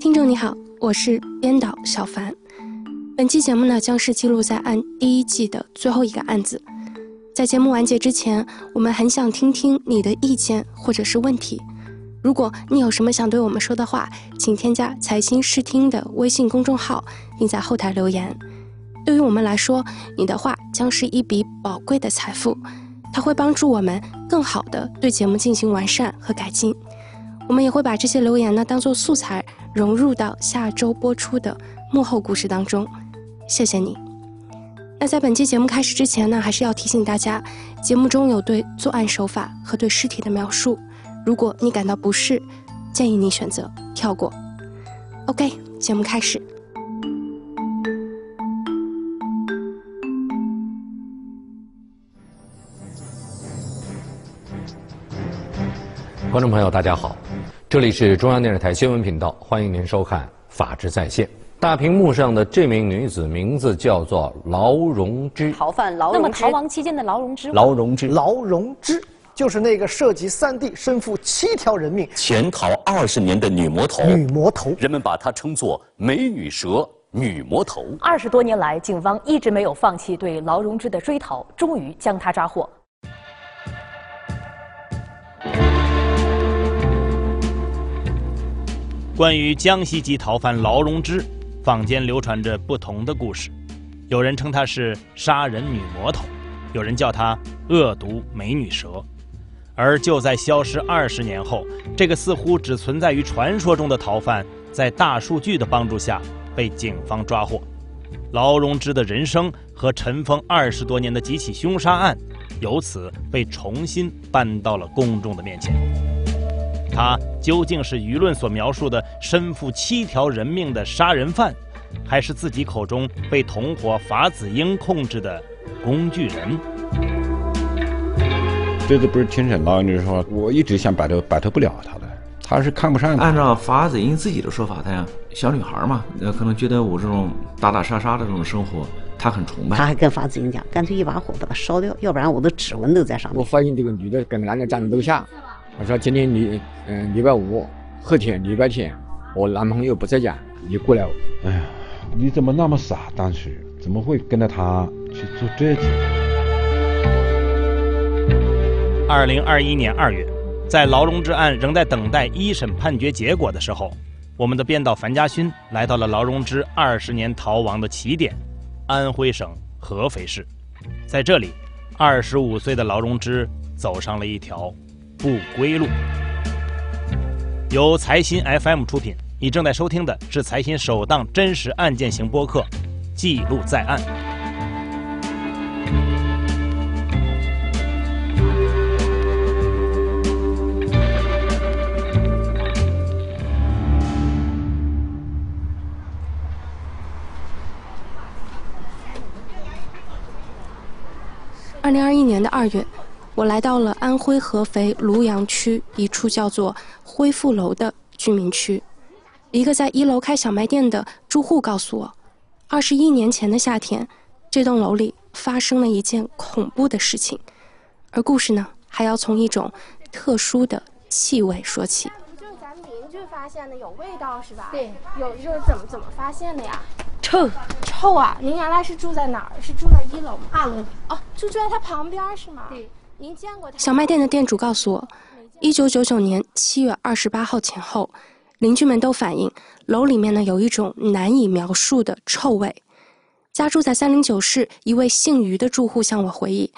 听众你好，我是编导小凡。本期节目呢，将是记录在案第一季的最后一个案子。在节目完结之前，我们很想听听你的意见或者是问题。如果你有什么想对我们说的话，请添加“财新视听”的微信公众号，并在后台留言。对于我们来说，你的话将是一笔宝贵的财富，它会帮助我们更好的对节目进行完善和改进。我们也会把这些留言呢当做素材，融入到下周播出的幕后故事当中。谢谢你。那在本期节目开始之前呢，还是要提醒大家，节目中有对作案手法和对尸体的描述，如果你感到不适，建议你选择跳过。OK，节目开始。观众朋友，大家好，这里是中央电视台新闻频道，欢迎您收看《法治在线》。大屏幕上的这名女子名字叫做劳荣枝，逃犯劳荣枝。那么逃亡期间的劳荣枝，劳荣枝，劳荣枝就是那个涉及三地、身负七条人命、潜逃二十年的女魔头。女魔头，人们把她称作“美女蛇”、“女魔头”。二十多年来，警方一直没有放弃对劳荣枝的追逃，终于将她抓获。关于江西籍逃犯劳荣枝，坊间流传着不同的故事。有人称她是杀人女魔头，有人叫她恶毒美女蛇。而就在消失二十年后，这个似乎只存在于传说中的逃犯，在大数据的帮助下被警方抓获。劳荣枝的人生和尘封二十多年的几起凶杀案，由此被重新搬到了公众的面前。他究竟是舆论所描述的身负七条人命的杀人犯，还是自己口中被同伙法子英控制的工具人？这个不是庭审老女说，我一直想摆脱，摆脱不了他的，他是看不上。按照法子英自己的说法，他呀，小女孩嘛，呃，可能觉得我这种打打杀杀的这种生活，他很崇拜。他还跟法子英讲，干脆一把火把它烧掉，要不然我的指纹都在上面。我发现这个女的跟男的站在楼下。我说今天礼嗯礼拜五，后天礼拜天，我男朋友不在家，你过来。哎呀，你怎么那么傻？当时怎么会跟着他去做这个？二零二一年二月，在劳荣枝案仍在等待一审判决结果的时候，我们的编导樊家勋来到了劳荣枝二十年逃亡的起点——安徽省合肥市。在这里，二十五岁的劳荣枝走上了一条。不归路。由财新 FM 出品，你正在收听的是财新首档真实案件型播客《记录在案》。二零二一年的二月。我来到了安徽合肥庐阳区一处叫做恢复楼的居民区。一个在一楼开小卖店的住户告诉我，二十一年前的夏天，这栋楼里发生了一件恐怖的事情。而故事呢，还要从一种特殊的气味说起。就是咱们邻居发现的，有味道是吧？对，有就是怎么怎么发现的呀？臭，臭啊！您原来是住在哪儿？是住在一楼吗？二楼。哦，就住在它旁边是吗？对。您见过他？小卖店的店主告诉我，一九九九年七月二十八号前后，邻居们都反映楼里面呢有一种难以描述的臭味。家住在三零九室一位姓于的住户向我回忆，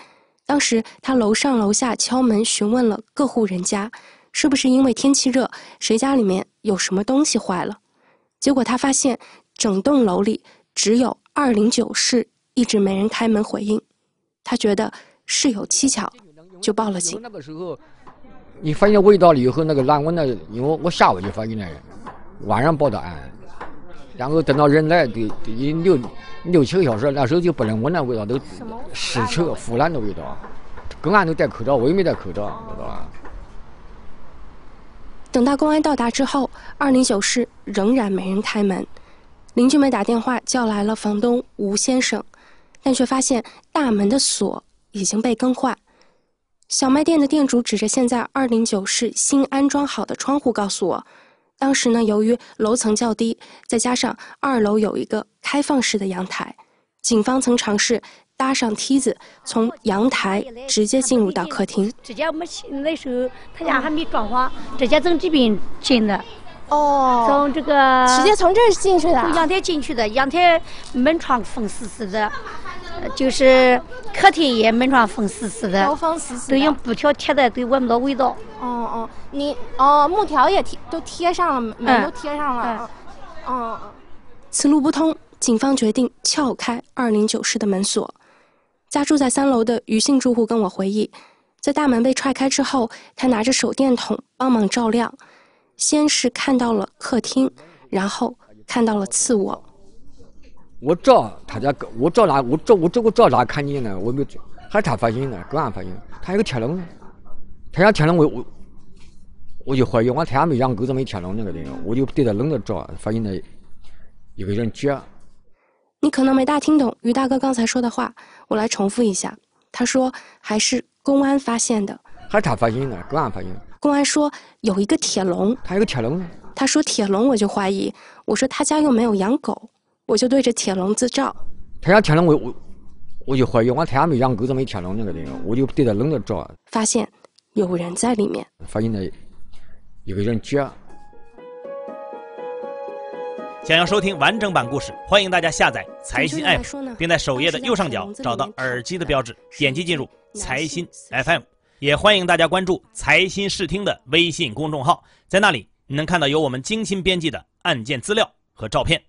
当时他楼上楼下敲门询问了各户人家，是不是因为天气热，谁家里面有什么东西坏了？结果他发现整栋楼里只有二零九室一直没人开门回应，他觉得事有蹊跷。就报了警。那个时候，你发现味道了以后，那个难闻的，因为我下午就发现了，晚上报的案，然后等到人来，得得六六七个小时，那时候就不能闻那味道，都屎臭腐烂的味道。公安都戴口罩，我也没戴口罩，知道吧？等到公安到达之后，二零九室仍然没人开门，邻居们打电话叫来了房东吴先生，但却发现大门的锁已经被更换。小卖店的店主指着现在二零九室新安装好的窗户，告诉我，当时呢，由于楼层较低，再加上二楼有一个开放式的阳台，警方曾尝试搭上梯子，从阳台直接进入到客厅。直接我们那时候他家还没装潢，直接从这边进的。哦，从这个直接从这儿进去的，从阳台进去的，阳台门窗封死死的，就是客厅也门窗封死死的，都封死死都用布条贴的，都闻不到味道。哦哦，你哦木条也贴都贴上了，门都贴上了。嗯，此路不通，警方决定撬开二零九室的门锁。家住在三楼的余姓住户跟我回忆，在大门被踹开之后，他拿着手电筒帮忙照亮。先是看到了客厅，然后看到了次卧。我照他家狗，我照哪？我照我这我照哪看见呢？我没有，还是他发现的，公安发现。他有个铁笼，他家铁笼我我我就怀疑，我他家没养狗，怎么没铁笼那个地方？我就对着笼子照，发现了有个人脚。你可能没大听懂于大哥刚才说的话，我来重复一下。他说还是公安发现的，还是他发现的，公安发现。公安说有一个铁笼，他有个铁笼。他说铁笼，我就怀疑。我说他家又没有养狗，我就对着铁笼子照。他家铁笼我我我就怀疑，我他家没养狗，怎么没铁笼那个地方？我就对着笼子照，发现有人在里面。发现了一个人脚。想要收听完整版故事，欢迎大家下载财新 app，并在首页的右上角找到耳机的标志，点击进入财新 FM。也欢迎大家关注财新视听的微信公众号，在那里你能看到由我们精心编辑的案件资料和照片。